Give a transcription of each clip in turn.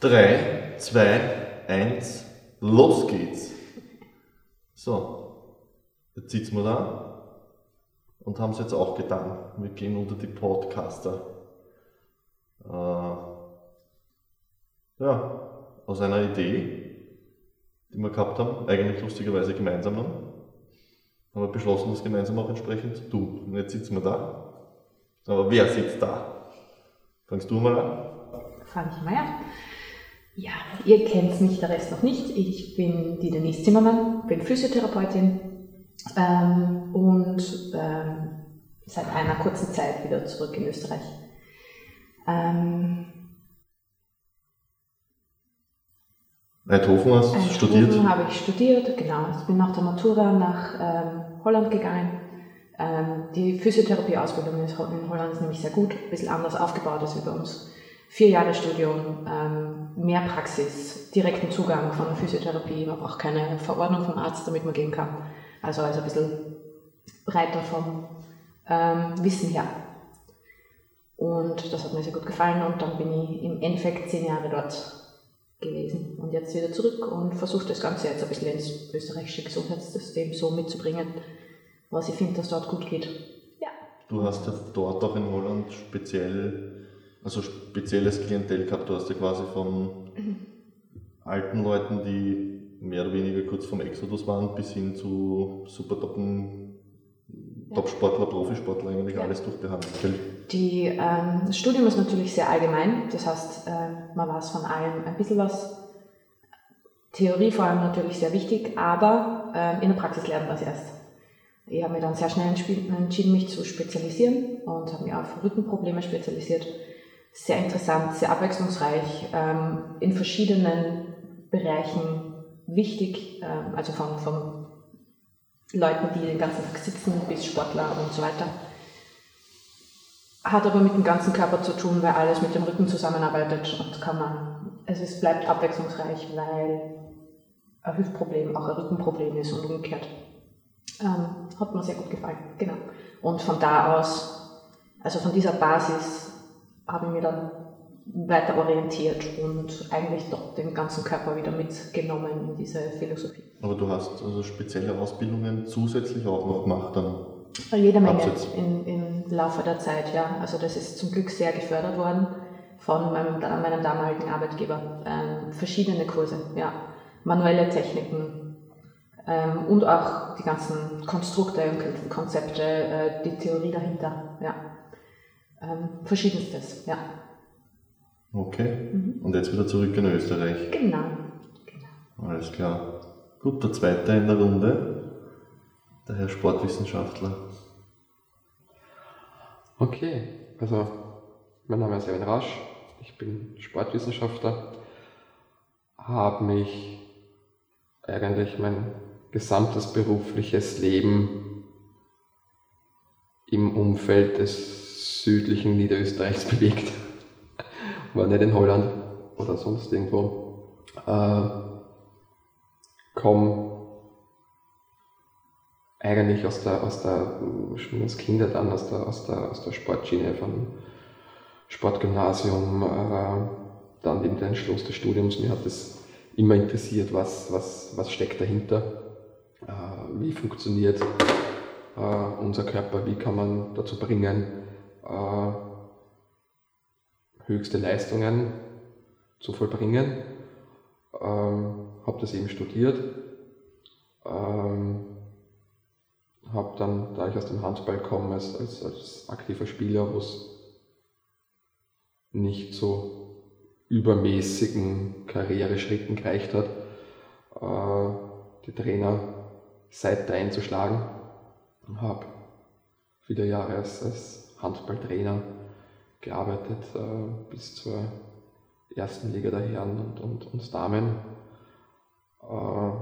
3, 2, 1, los geht's. So, jetzt sitzen wir da und haben es jetzt auch getan. Wir gehen unter die Podcaster. Äh, ja, aus einer Idee, die wir gehabt haben, eigentlich lustigerweise gemeinsam haben, haben wir beschlossen, das gemeinsam auch entsprechend zu tun. Und jetzt sitzen wir da. Aber wer sitzt da? Fangst du mal an? Fang ich mal an. Ja, ihr kennt mich, der Rest noch nicht. Ich bin die Denise Zimmermann, bin Physiotherapeutin ähm, und ähm, seit einer kurzen Zeit wieder zurück in Österreich. Ähm, Eindhoven hast du studiert? habe ich studiert, genau. Ich bin nach der Matura nach ähm, Holland gegangen. Ähm, die Physiotherapie-Ausbildung in Holland ist nämlich sehr gut, ein bisschen anders aufgebaut als bei uns. Vier Jahre Studium, ähm, mehr Praxis, direkten Zugang von Physiotherapie. Man braucht keine Verordnung vom Arzt, damit man gehen kann. Also, also ein bisschen breiter vom ähm, Wissen her. Und das hat mir sehr gut gefallen und dann bin ich im Endeffekt zehn Jahre dort gewesen und jetzt wieder zurück und versuche das Ganze jetzt ein bisschen ins österreichische Gesundheitssystem so mitzubringen, was ich finde, dass dort gut geht. Ja. Du hast ja dort auch in Holland speziell, also spezielles Klientel gehabt. Du hast ja quasi von alten Leuten, die mehr oder weniger kurz vom Exodus waren, bis hin zu super toppen Top-Sportler, Profisportler, eigentlich ja. alles durchbehandelt. Die, ähm, das Studium ist natürlich sehr allgemein, das heißt, äh, man weiß von allem ein bisschen was. Theorie vor allem natürlich sehr wichtig, aber äh, in der Praxis lernen wir es erst. Ich habe mir dann sehr schnell entschieden, mich zu spezialisieren und habe mich auf Rückenprobleme spezialisiert. Sehr interessant, sehr abwechslungsreich, ähm, in verschiedenen Bereichen wichtig, ähm, also von, von Leuten, die den ganzen Tag sitzen, bis Sportler und so weiter. Hat aber mit dem ganzen Körper zu tun, weil alles mit dem Rücken zusammenarbeitet und kann man, also es bleibt abwechslungsreich, weil ein Hüftproblem auch ein Rückenproblem ist und umgekehrt. Ähm, hat mir sehr gut gefallen, genau. Und von da aus, also von dieser Basis, habe ich mir dann weiter orientiert und eigentlich doch den ganzen Körper wieder mitgenommen in diese Philosophie. Aber du hast also spezielle Ausbildungen zusätzlich auch noch gemacht dann? Jede Menge im, im Laufe der Zeit, ja. Also das ist zum Glück sehr gefördert worden von meinem, meinem damaligen Arbeitgeber. Ähm, verschiedene Kurse, ja. Manuelle Techniken ähm, und auch die ganzen Konstrukte und Konzepte, äh, die Theorie dahinter, ja. Ähm, verschiedenstes, ja. Okay. Mhm. Und jetzt wieder zurück in Österreich. Genau. genau. Alles klar. Gut, der zweite in der Runde, der Herr Sportwissenschaftler. Okay, also mein Name ist Erwin Rasch, ich bin Sportwissenschaftler, habe mich eigentlich mein gesamtes berufliches Leben im Umfeld des südlichen Niederösterreichs bewegt war nicht in Holland oder sonst irgendwo. Äh, komme eigentlich aus der, aus der, schon als Kinder dann aus der, aus der, aus der Sportschiene von Sportgymnasium, äh, dann eben der Entschluss des Studiums. Mir hat es immer interessiert, was, was, was steckt dahinter, äh, wie funktioniert äh, unser Körper, wie kann man dazu bringen, äh, höchste Leistungen zu vollbringen. Ähm, habe das eben studiert. Ähm, habe dann, da ich aus dem Handball komme, als, als, als aktiver Spieler, wo es nicht so übermäßigen Karriereschritten gereicht hat, äh, die Trainerseite einzuschlagen. Habe viele Jahre als, als Handballtrainer gearbeitet äh, bis zur ersten Liga der Herren und, und, und Damen. Äh,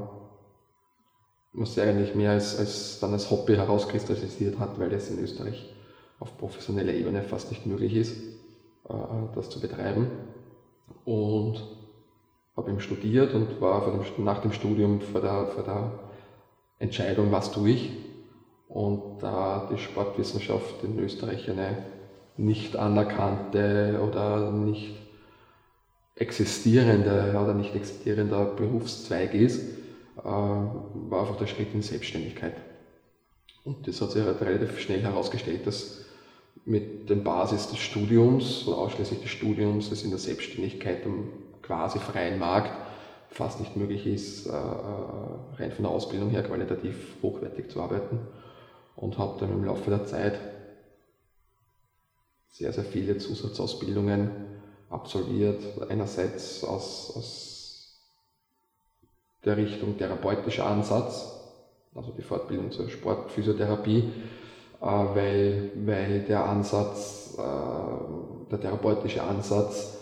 was sich eigentlich mehr als, als dann als Hobby herauskristallisiert hat, weil es in Österreich auf professioneller Ebene fast nicht möglich ist, äh, das zu betreiben. Und habe eben studiert und war dem, nach dem Studium vor der, vor der Entscheidung, was tue ich. Und da die Sportwissenschaft in Österreich eine nicht anerkannte oder nicht existierender oder nicht existierender Berufszweig ist, äh, war einfach der Schritt in Selbstständigkeit. Und das hat sich halt relativ schnell herausgestellt, dass mit der Basis des Studiums oder ausschließlich des Studiums es in der Selbstständigkeit am quasi freien Markt fast nicht möglich ist, äh, äh, rein von der Ausbildung her qualitativ hochwertig zu arbeiten. Und habe dann im Laufe der Zeit sehr, sehr viele Zusatzausbildungen absolviert. Einerseits aus, aus der Richtung therapeutischer Ansatz, also die Fortbildung zur Sportphysiotherapie, äh, weil, weil der Ansatz, der therapeutische Ansatz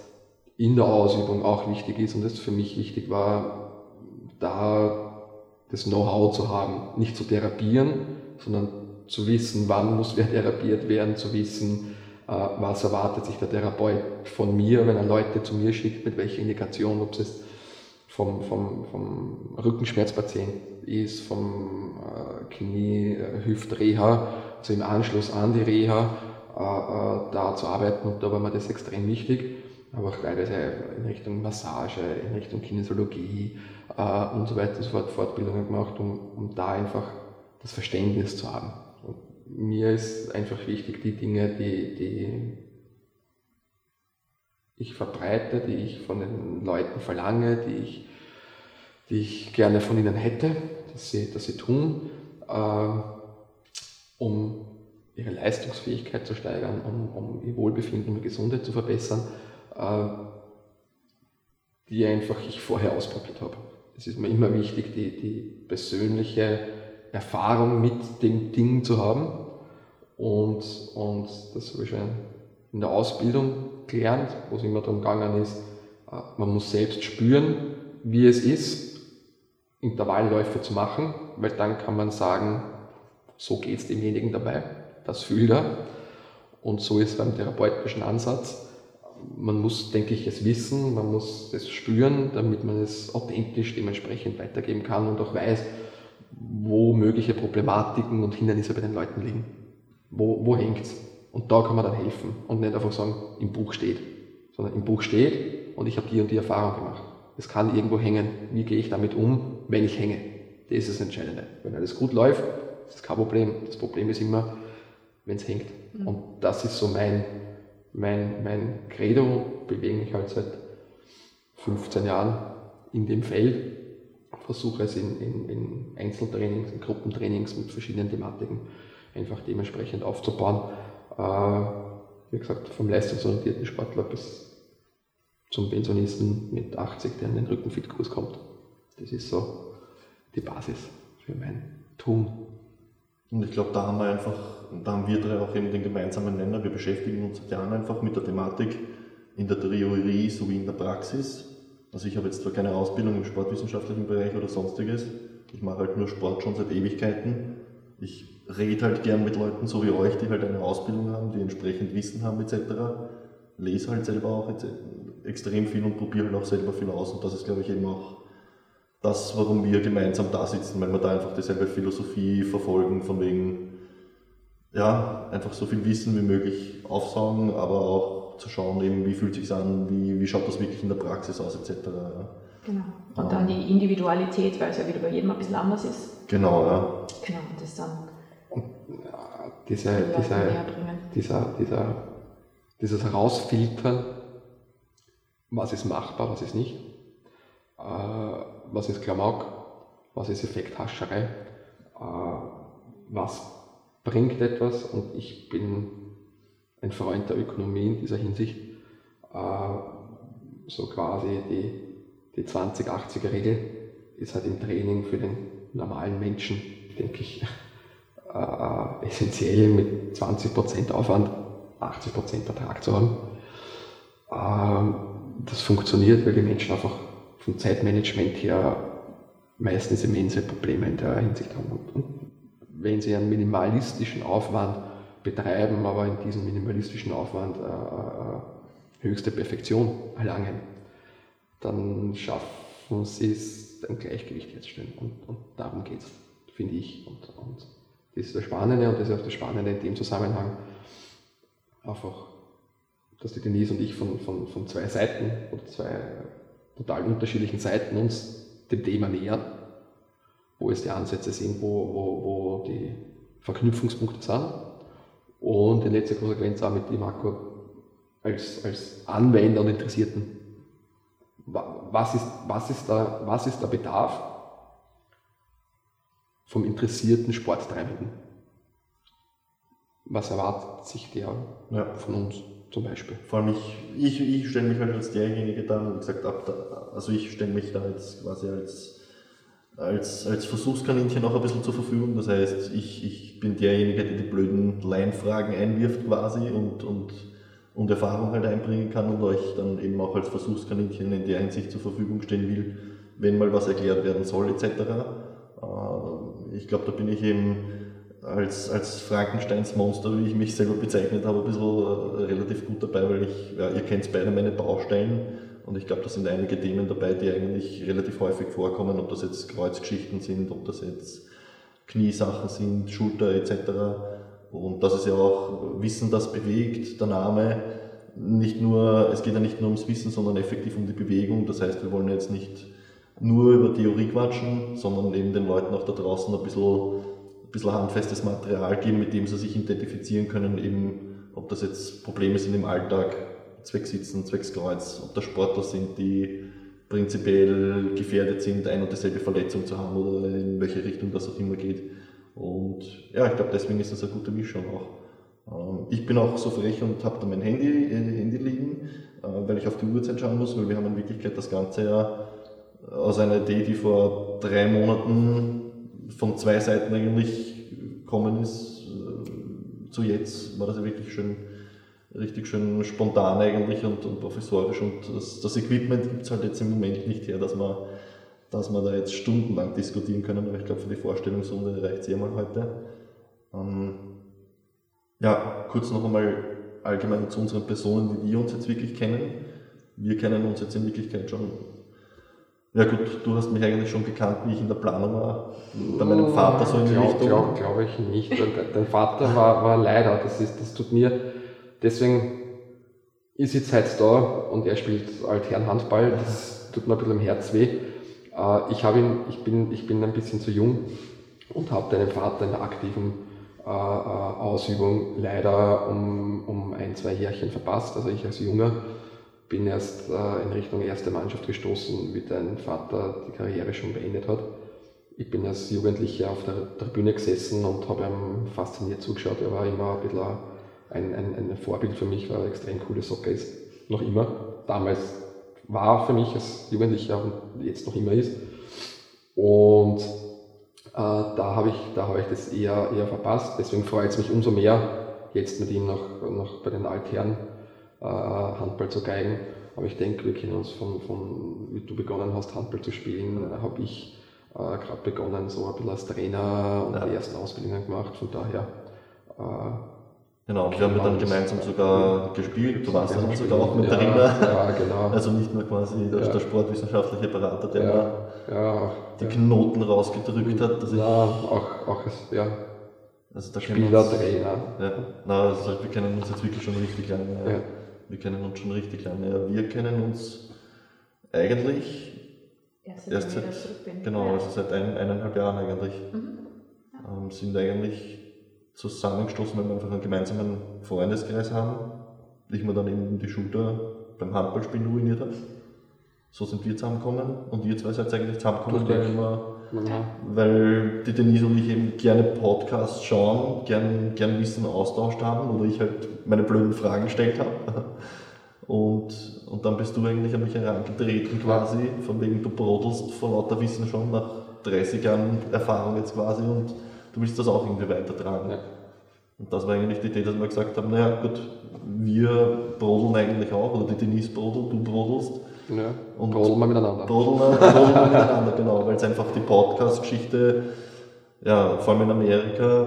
in der Ausübung auch wichtig ist und es für mich wichtig war, da das Know-how zu haben, nicht zu therapieren, sondern zu wissen, wann muss wer therapiert werden, zu wissen, äh, was erwartet sich der Therapeut von mir, wenn er Leute zu mir schickt, mit welcher Indikation, ob es vom, vom, vom Rückenschmerzpatient ist, vom äh, Knie, äh, Hüft-Reha, also im Anschluss an die Reha, da zu arbeiten und da war mir das extrem wichtig habe auch teilweise in Richtung Massage, in Richtung Kinesiologie äh, und so weiter und so fort Fortbildungen gemacht, um, um da einfach das Verständnis zu haben. Mir ist einfach wichtig, die Dinge, die, die ich verbreite, die ich von den Leuten verlange, die ich, die ich gerne von ihnen hätte, dass sie, dass sie tun, äh, um ihre Leistungsfähigkeit zu steigern, um, um ihr Wohlbefinden und Gesundheit zu verbessern, äh, die einfach ich vorher ausprobiert habe. Es ist mir immer wichtig, die, die persönliche Erfahrung mit dem Ding zu haben. Und, und das habe ich schon in der Ausbildung gelernt, wo es immer darum gegangen ist, äh, man muss selbst spüren, wie es ist, Intervallläufe zu machen, weil dann kann man sagen, so geht es demjenigen dabei, das fühlt er. Und so ist beim therapeutischen Ansatz man muss, denke ich, es wissen, man muss es spüren, damit man es authentisch dementsprechend weitergeben kann und auch weiß, wo mögliche Problematiken und Hindernisse bei den Leuten liegen. Wo, wo hängt es? Und da kann man dann helfen und nicht einfach sagen, im Buch steht, sondern im Buch steht und ich habe die und die Erfahrung gemacht. Es kann irgendwo hängen. Wie gehe ich damit um, wenn ich hänge? Das ist das Entscheidende. Wenn alles gut läuft, ist das kein Problem. Das Problem ist immer, wenn es hängt. Mhm. Und das ist so mein, mein, mein Credo, bewege mich halt seit 15 Jahren in dem Feld, versuche es in, in, in Einzeltrainings, in Gruppentrainings mit verschiedenen Thematiken einfach dementsprechend aufzubauen. Äh, wie gesagt, vom leistungsorientierten Sportler bis zum Pensionisten mit 80, der in den Rückenfitkurs kommt. Das ist so die Basis für mein Tun. Und ich glaube, da haben wir einfach, da haben wir drei auch eben den gemeinsamen Nenner. Wir beschäftigen uns seit Jahren einfach mit der Thematik in der Theorie sowie in der Praxis. Also ich habe jetzt zwar keine Ausbildung im sportwissenschaftlichen Bereich oder sonstiges, ich mache halt nur Sport schon seit Ewigkeiten. Ich rede halt gern mit Leuten so wie euch, die halt eine Ausbildung haben, die entsprechend Wissen haben etc. Lese halt selber auch extrem viel und probiere halt auch selber viel aus und das ist glaube ich eben auch das, warum wir gemeinsam da sitzen, weil wir da einfach dieselbe Philosophie verfolgen, von wegen, ja, einfach so viel Wissen wie möglich aufsaugen, aber auch zu schauen, eben, wie fühlt sich an, wie, wie schaut das wirklich in der Praxis aus, etc. Genau. Und dann die Individualität, weil es ja wieder bei jedem ein bisschen anders ist. Genau, ja. Genau, und das dann. Und, ja, diese, diese, dieser, dieser, dieses Herausfiltern, was ist machbar, was ist nicht. Äh, was ist Klamauk, was ist Effekthascherei, äh, was bringt etwas und ich bin ein Freund der Ökonomie in dieser Hinsicht. Äh, so quasi die, die 20-80er-Regel ist halt im Training für den normalen Menschen, denke ich, äh, essentiell mit 20% Aufwand 80% Ertrag zu haben. Ähm, das funktioniert, weil die Menschen einfach vom Zeitmanagement her meistens immense Probleme in der Hinsicht haben. Und wenn sie einen minimalistischen Aufwand betreiben, aber in diesem minimalistischen Aufwand äh, äh, höchste Perfektion erlangen, dann schaffen sie es, ein Gleichgewicht herzustellen. Und, und darum geht es, finde ich. Und, und das ist das Spannende und das ist auch das Spannende in dem Zusammenhang, einfach dass die Denise und ich von, von, von zwei Seiten oder zwei total unterschiedlichen Seiten uns dem Thema nähern, wo es die Ansätze sind, wo, wo, wo die Verknüpfungspunkte sind und in letzter Konsequenz auch mit dem Marco als, als Anwender und Interessierten. Was ist, was, ist da, was ist der Bedarf vom interessierten Sporttreibenden? Was erwartet sich der ja. von uns zum Beispiel? Vor allem ich, ich, ich stelle mich halt als derjenige da, wie gesagt, ab da, also ich stelle mich da jetzt quasi als, als, als Versuchskaninchen auch ein bisschen zur Verfügung. Das heißt, ich, ich bin derjenige, der die blöden Laienfragen einwirft quasi und, und, und Erfahrung halt einbringen kann und euch dann eben auch als Versuchskaninchen in der Hinsicht zur Verfügung stehen will, wenn mal was erklärt werden soll etc. Äh, ich glaube, da bin ich eben als, als Frankensteins Monster, wie ich mich selber bezeichnet habe, ein bisschen äh, relativ gut dabei, weil ich, ja, ihr kennt beide meine Baustellen und ich glaube, da sind einige Themen dabei, die eigentlich relativ häufig vorkommen, ob das jetzt Kreuzgeschichten sind, ob das jetzt Kniesachen sind, Schulter etc. Und das ist ja auch Wissen, das bewegt, der Name. Nicht nur, es geht ja nicht nur ums Wissen, sondern effektiv um die Bewegung. Das heißt, wir wollen jetzt nicht nur über Theorie quatschen, sondern eben den Leuten auch da draußen ein bisschen, ein bisschen handfestes Material geben, mit dem sie sich identifizieren können, eben ob das jetzt Probleme sind im Alltag, zwecks Sitzen, zwecks Kreuz, ob das Sportler sind, die prinzipiell gefährdet sind, ein und dieselbe Verletzung zu haben oder in welche Richtung das auch immer geht. Und ja, ich glaube, deswegen ist das eine gute Mischung auch. Ähm, ich bin auch so frech und habe da mein Handy, äh, Handy liegen, äh, weil ich auf die Uhrzeit schauen muss, weil wir haben in Wirklichkeit das Ganze ja aus einer Idee, die vor drei Monaten von zwei Seiten eigentlich gekommen ist, äh, zu jetzt war das ja wirklich schön richtig schön spontan eigentlich und, und professorisch und das, das Equipment gibt es halt jetzt im Moment nicht her, dass man, dass man da jetzt stundenlang diskutieren können, aber ich glaube für die Vorstellungsrunde reicht es eh mal heute. Ähm, ja, kurz noch einmal allgemein zu unseren Personen, wie wir uns jetzt wirklich kennen. Wir kennen uns jetzt in Wirklichkeit schon ja gut, du hast mich eigentlich schon gekannt, wie ich in der Planung war. Bei meinem Vater so in die glaub, Richtung. Glaube glaub ich nicht. Dein Vater war, war leider, das, ist, das tut mir Deswegen ist jetzt heute da und er spielt Altherren-Handball. Das tut mir ein bisschen im Herz weh. Äh, ich, ihn, ich, bin, ich bin ein bisschen zu jung und habe deinen Vater in der aktiven äh, äh, Ausübung leider um, um ein, zwei Jährchen verpasst. Also ich als Junger bin erst in Richtung erste Mannschaft gestoßen, wie dein Vater die Karriere schon beendet hat. Ich bin als Jugendlicher auf der Tribüne gesessen und habe ihm fasziniert zugeschaut. Er war immer ein bisschen ein, ein, ein Vorbild für mich, weil er extrem coole Soccer ist. Noch immer. Damals war für mich als Jugendlicher und jetzt noch immer ist. Und äh, da habe ich, hab ich das eher, eher verpasst. Deswegen freut es mich umso mehr, jetzt mit ihm noch, noch bei den Altherren äh, Handball zu geigen. Aber ich denke, wir kennen uns von, von, wie du begonnen hast, Handball zu spielen, habe ich äh, gerade begonnen, so ein bisschen als Trainer und ja. die ersten Ausbildungen gemacht. Von daher äh, Genau, wir haben dann gemeinsam sogar gespielt, du warst dann sogar auch mit ja, darin. Ja, genau. Also nicht nur quasi der, ja. der sportwissenschaftliche Berater, der ja, ja, die Knoten rausgedrückt hat. Dass ja, auch, auch ja. Also Spieler, Trainer. Ja, na, also wir kennen uns jetzt wirklich schon richtig lange. Ja. Wir kennen uns schon richtig lange. Ja. Wir kennen uns eigentlich erst, erst seit, genau, also seit ein, eineinhalb Jahren eigentlich. Mhm. Ähm, sind eigentlich zusammengestoßen, weil wir einfach einen gemeinsamen Freundeskreis haben. Ich mir dann eben die Schulter beim Handballspielen ruiniert habe. So sind wir zusammengekommen und ihr zwei seid eigentlich zusammengekommen, weil, wir, weil die Denise und ich eben gerne Podcasts schauen, gern, gern Wissen austauscht haben oder ich halt meine blöden Fragen gestellt habe. Und, und dann bist du eigentlich an mich herangetreten quasi, von wegen du brodelst vor lauter Wissen schon nach 30 Jahren Erfahrung jetzt quasi und du willst das auch irgendwie weitertragen. Ja. Und das war eigentlich die Idee, dass wir gesagt haben, naja gut, wir brodeln eigentlich auch, oder die Denise brodelt, du brodelst. Ja, und brodeln wir miteinander. Brodeln wir, brodeln wir miteinander, genau, weil es einfach die Podcast-Geschichte, ja, vor allem in Amerika,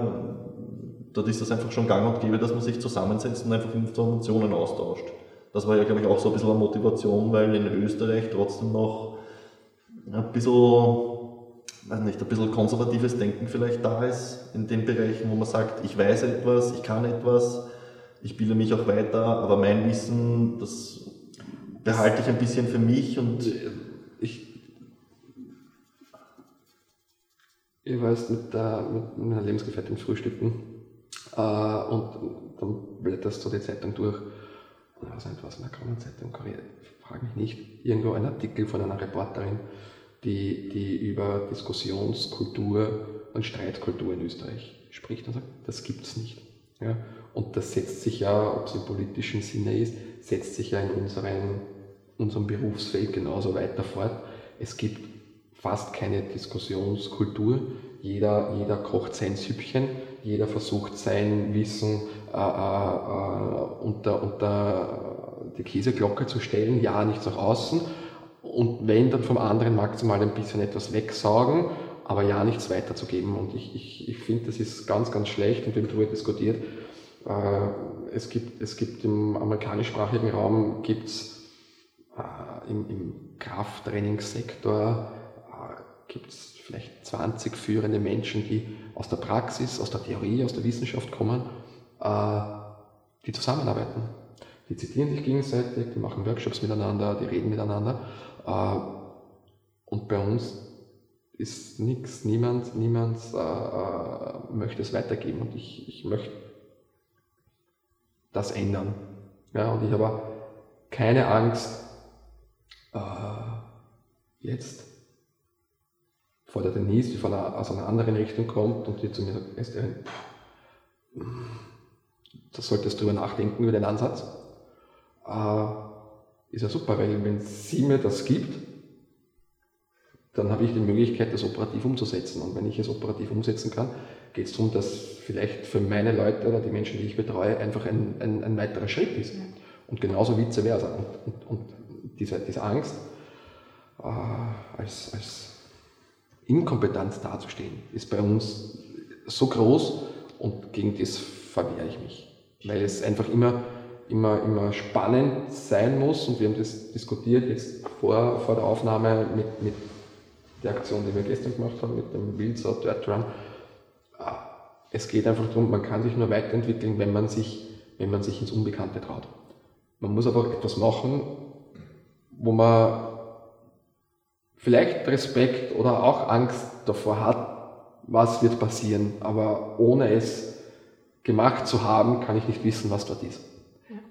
dort ist das einfach schon gang und gäbe, dass man sich zusammensetzt und einfach Informationen austauscht. Das war ja, glaube ich, auch so ein bisschen eine Motivation, weil in Österreich trotzdem noch ein bisschen weiß nicht, ein bisschen konservatives Denken vielleicht da ist in den Bereichen, wo man sagt, ich weiß etwas, ich kann etwas, ich bilde mich auch weiter, aber mein Wissen, das behalte ich ein bisschen für mich und ich. Ich war jetzt mit, der, mit meiner Lebensgefährtin frühstücken äh, und dann blätterst du die Zeitung durch. Und da ist was in der Kronenzeitung, frage mich nicht, irgendwo ein Artikel von einer Reporterin, die, die über Diskussionskultur und Streitkultur in Österreich spricht und sagt, das gibt es nicht. Ja? Und das setzt sich ja, ob es im politischen Sinne ist, setzt sich ja in unseren, unserem Berufsfeld genauso weiter fort. Es gibt fast keine Diskussionskultur. Jeder, jeder kocht sein Süppchen, jeder versucht sein Wissen äh, äh, äh unter, unter die Käseglocke zu stellen, ja, nichts nach außen. Und wenn, dann vom anderen maximal ein bisschen etwas wegsaugen, aber ja, nichts weiterzugeben. Und ich, ich, ich finde, das ist ganz, ganz schlecht und haben darüber diskutiert. Äh, es, gibt, es gibt im amerikanischsprachigen Raum gibt's, äh, im, im Krafttrainingssektor äh, gibt es vielleicht 20 führende Menschen, die aus der Praxis, aus der Theorie, aus der Wissenschaft kommen, äh, die zusammenarbeiten. Die zitieren sich gegenseitig, die machen Workshops miteinander, die reden miteinander. Äh, und bei uns ist nichts, niemand, niemand äh, äh, möchte es weitergeben und ich, ich möchte das ändern. Ja, und ich habe keine Angst, jetzt vor der Denise, die von einer, aus einer anderen Richtung kommt und die zu mir sagt, Esther, da solltest du drüber nachdenken über den Ansatz. Äh, ist ja super, weil wenn sie mir das gibt, dann habe ich die Möglichkeit, das operativ umzusetzen. Und wenn ich es operativ umsetzen kann, geht es darum, dass vielleicht für meine Leute oder die Menschen, die ich betreue, einfach ein, ein, ein weiterer Schritt ist. Und genauso vice versa. Und, und, und diese, diese Angst, äh, als, als Inkompetenz dazustehen, ist bei uns so groß und gegen das verwehre ich mich. Weil es einfach immer, immer, immer spannend sein muss und wir haben das diskutiert jetzt vor, vor der Aufnahme mit, mit die Aktion, die wir gestern gemacht haben mit dem Wildsau Dirt Run. Ah, es geht einfach darum, man kann sich nur weiterentwickeln, wenn man sich, wenn man sich ins Unbekannte traut. Man muss aber etwas machen, wo man vielleicht Respekt oder auch Angst davor hat, was wird passieren, aber ohne es gemacht zu haben, kann ich nicht wissen, was dort ist.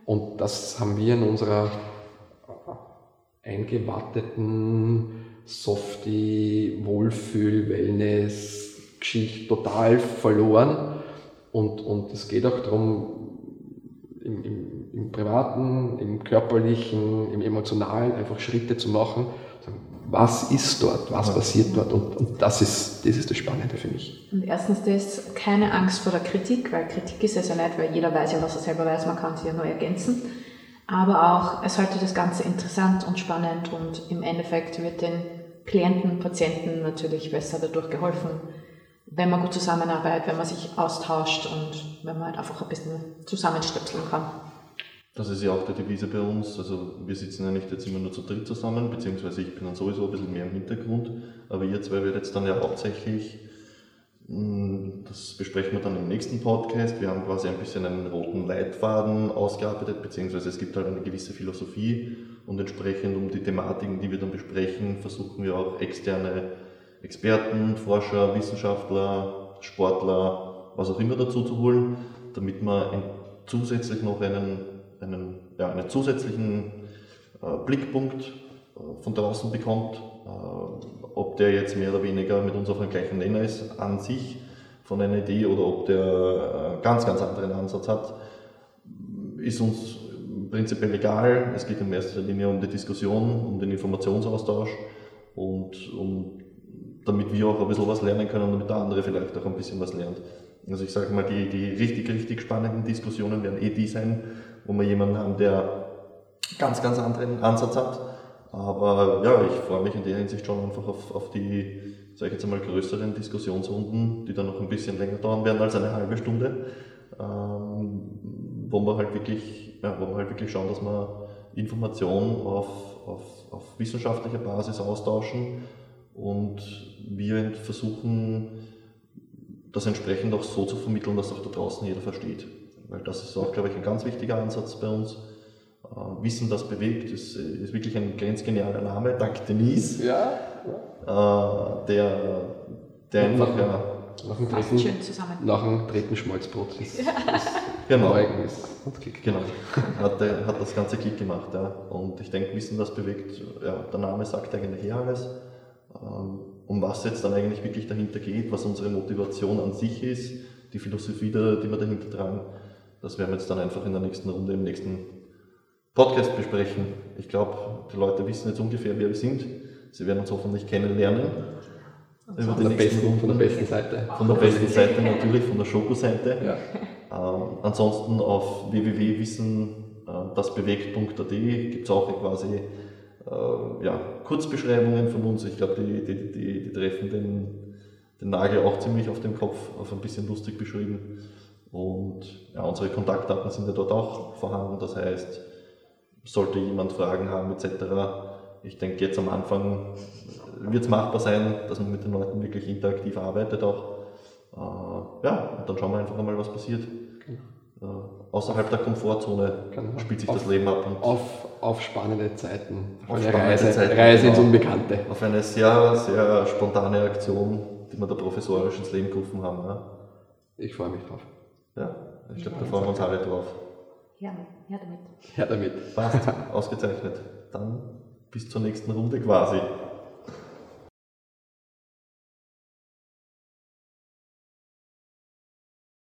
Und das haben wir in unserer eingewatteten Softie, Wohlfühl, Wellness, Geschichte total verloren. Und, und es geht auch darum, im, im, im Privaten, im körperlichen, im emotionalen einfach Schritte zu machen. Was ist dort? Was passiert dort? Und, und das, ist, das ist das Spannende für mich. Und erstens das, keine Angst vor der Kritik, weil Kritik ist es ja nicht, weil jeder weiß ja, was er selber weiß, man kann sie ja nur ergänzen. Aber auch, es halte das Ganze interessant und spannend und im Endeffekt wird den Klienten, Patienten natürlich besser dadurch geholfen, wenn man gut zusammenarbeitet, wenn man sich austauscht und wenn man halt einfach ein bisschen zusammenstöpseln kann. Das ist ja auch der Devise bei uns. Also wir sitzen ja nicht jetzt immer nur zu dritt zusammen, beziehungsweise ich bin dann sowieso ein bisschen mehr im Hintergrund, aber ihr zwei werdet jetzt dann ja hauptsächlich hm, das besprechen wir dann im nächsten Podcast. Wir haben quasi ein bisschen einen roten Leitfaden ausgearbeitet, beziehungsweise es gibt halt eine gewisse Philosophie und entsprechend um die Thematiken, die wir dann besprechen, versuchen wir auch externe Experten, Forscher, Wissenschaftler, Sportler, was auch immer dazu zu holen, damit man zusätzlich noch einen, einen, ja, einen zusätzlichen äh, Blickpunkt äh, von draußen bekommt, äh, ob der jetzt mehr oder weniger mit uns auf einem gleichen Nenner ist an sich von einer Idee oder ob der einen äh, ganz, ganz anderen Ansatz hat, ist uns prinzipiell egal. Es geht in erster Linie um die Diskussion, um den Informationsaustausch und um, damit wir auch ein bisschen was lernen können und damit der andere vielleicht auch ein bisschen was lernt. Also ich sage mal, die, die richtig, richtig spannenden Diskussionen werden eh die sein, wo wir jemanden haben, der ganz, ganz anderen Ansatz hat aber ja, ich freue mich in der Hinsicht schon einfach auf, auf die, sage ich jetzt einmal, größeren Diskussionsrunden, die dann noch ein bisschen länger dauern werden als eine halbe Stunde, ähm, wo wir halt wirklich, ja, wo wir halt wirklich schauen, dass wir Informationen auf, auf, auf wissenschaftlicher Basis austauschen und wir versuchen, das entsprechend auch so zu vermitteln, dass auch da draußen jeder versteht. Weil das ist auch, glaube ich, ein ganz wichtiger Ansatz bei uns. Äh, Wissen, das bewegt, ist, ist wirklich ein grenzgenialer Name, dank Denise, Ja, äh, der, der einfach, ja, nach dem dritten, schön zusammen. nach dem dritten Schmalzbrot ist, ist genau. Ist und Klick. Genau, hat, der, hat das ganze Klick gemacht. Ja. Und ich denke, Wissen, das bewegt, ja, der Name sagt eigentlich eh alles. Ähm, Um was jetzt dann eigentlich wirklich dahinter geht, was unsere Motivation an sich ist, die Philosophie, die wir dahinter tragen, das werden wir jetzt dann einfach in der nächsten Runde, im nächsten Podcast besprechen. Ich glaube, die Leute wissen jetzt ungefähr, wer wir sind. Sie werden uns hoffentlich kennenlernen. Über Von der, besten, von der besten Seite. Von der besten Seite natürlich, von der Schoko-Seite. Ja. Ähm, ansonsten auf www.wissen-das-bewegt.at gibt es auch quasi äh, ja, Kurzbeschreibungen von uns. Ich glaube, die, die, die, die treffen den, den Nagel auch ziemlich auf den Kopf, auf ein bisschen lustig beschrieben. Und ja, unsere Kontaktdaten sind ja dort auch vorhanden. Das heißt, sollte jemand Fragen haben etc., ich denke jetzt am Anfang wird es machbar sein, dass man mit den Leuten wirklich interaktiv arbeitet auch. Äh, ja, und dann schauen wir einfach einmal, was passiert. Äh, außerhalb der Komfortzone Genau. spielt sich Auf- das Leben ab und Auf, auf spannende Zeiten. Auf Auf eine spannende Reise, Zeiten, Reise ins genau. Unbekannte. auf eine sehr, sehr spontane Aktion, die wir da professorisch ins Leben gerufen haben. Ja, Ich freue mich drauf. Ja ich glaube, da freuen wir uns alle drauf. Ja, ja damit. Her damit. Passt, ausgezeichnet. Dann bis zur nächsten Runde quasi.